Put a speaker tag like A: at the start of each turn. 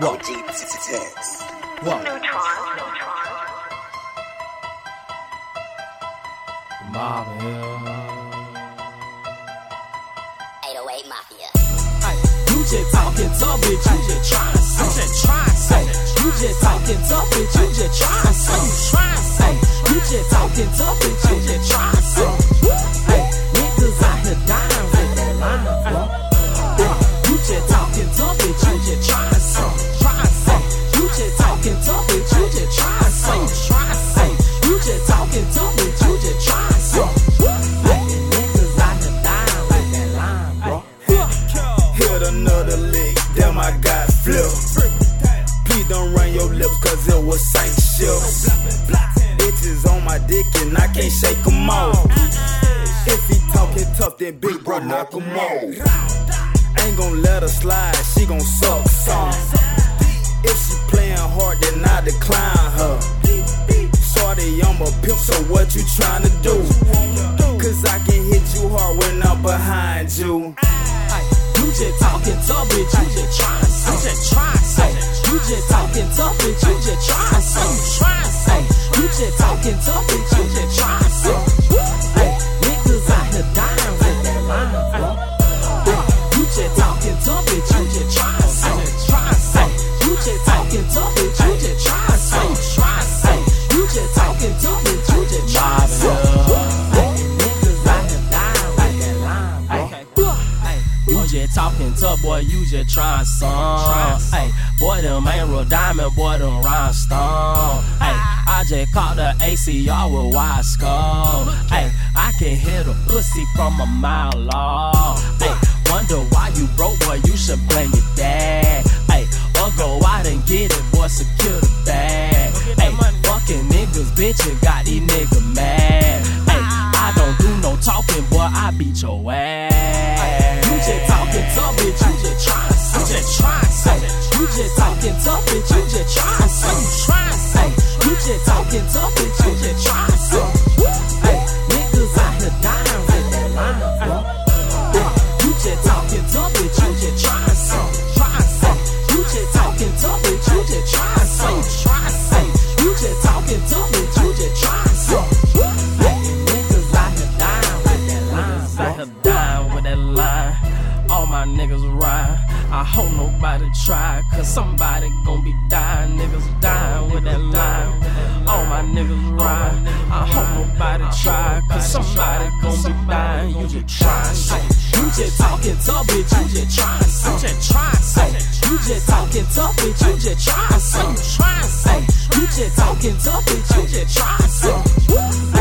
A: OG text.
B: What? Mob here.
C: 808 Mafia.
B: You just talking tough, bitch. You just trying something. You just trying something. You just talking tough, bitch. You just trying something. Hey, you just talking tough, bitch. You just trying
D: Hit another lick, damn I got flipped. Please don't run your lips cause it was Saint Shift. Bitches on my dick and I can't shake 'em off. If he talking tough, then big bro knock 'em off. Ain't gon' let her slide, she gon' suck some. If she playing hard, then I decline her. Shorty, I'm a pimp, so what you tryna do? Cause I can hit you hard when I'm behind you.
B: You just talking tough, bitch. You just trying something. You just trying something. You just talking tough, bitch. You just trying. Trying something. You just talking tough, bitch. You just talking tough, boy. You just trying some. Hey, boy, them ain't real diamond, boy, them rhinestone. Hey, I just caught the ACR with wide skull. Hey, I can hit a pussy from a mile off. Hey, wonder why you broke, boy. You should blame your dad. Hey, or go out and get it, boy. Secure the bag. Hey, fucking niggas, bitch, and got these niggas mad. Hey, I don't do no talking, boy. I beat your ass. Talking tough. Hey, niggas out here dying with that line, bro. Hey, You just talking tough, bitch. You just trying something. You just talking tough, bitch. You just trying. Trying something. You just talking tough, bitch. You just trying something. Hey, niggas out here dying. Out here dying with that line. All my niggas rhyme. I hope nobody try, cause somebody gon' be dying try, cause somebody gon' be dying. You just trying something. You just talking tough, bitch. You just trying something. You just trying something. You just talking tough, bitch. You just trying something. Trying something. You just talking tough, bitch. You just trying something.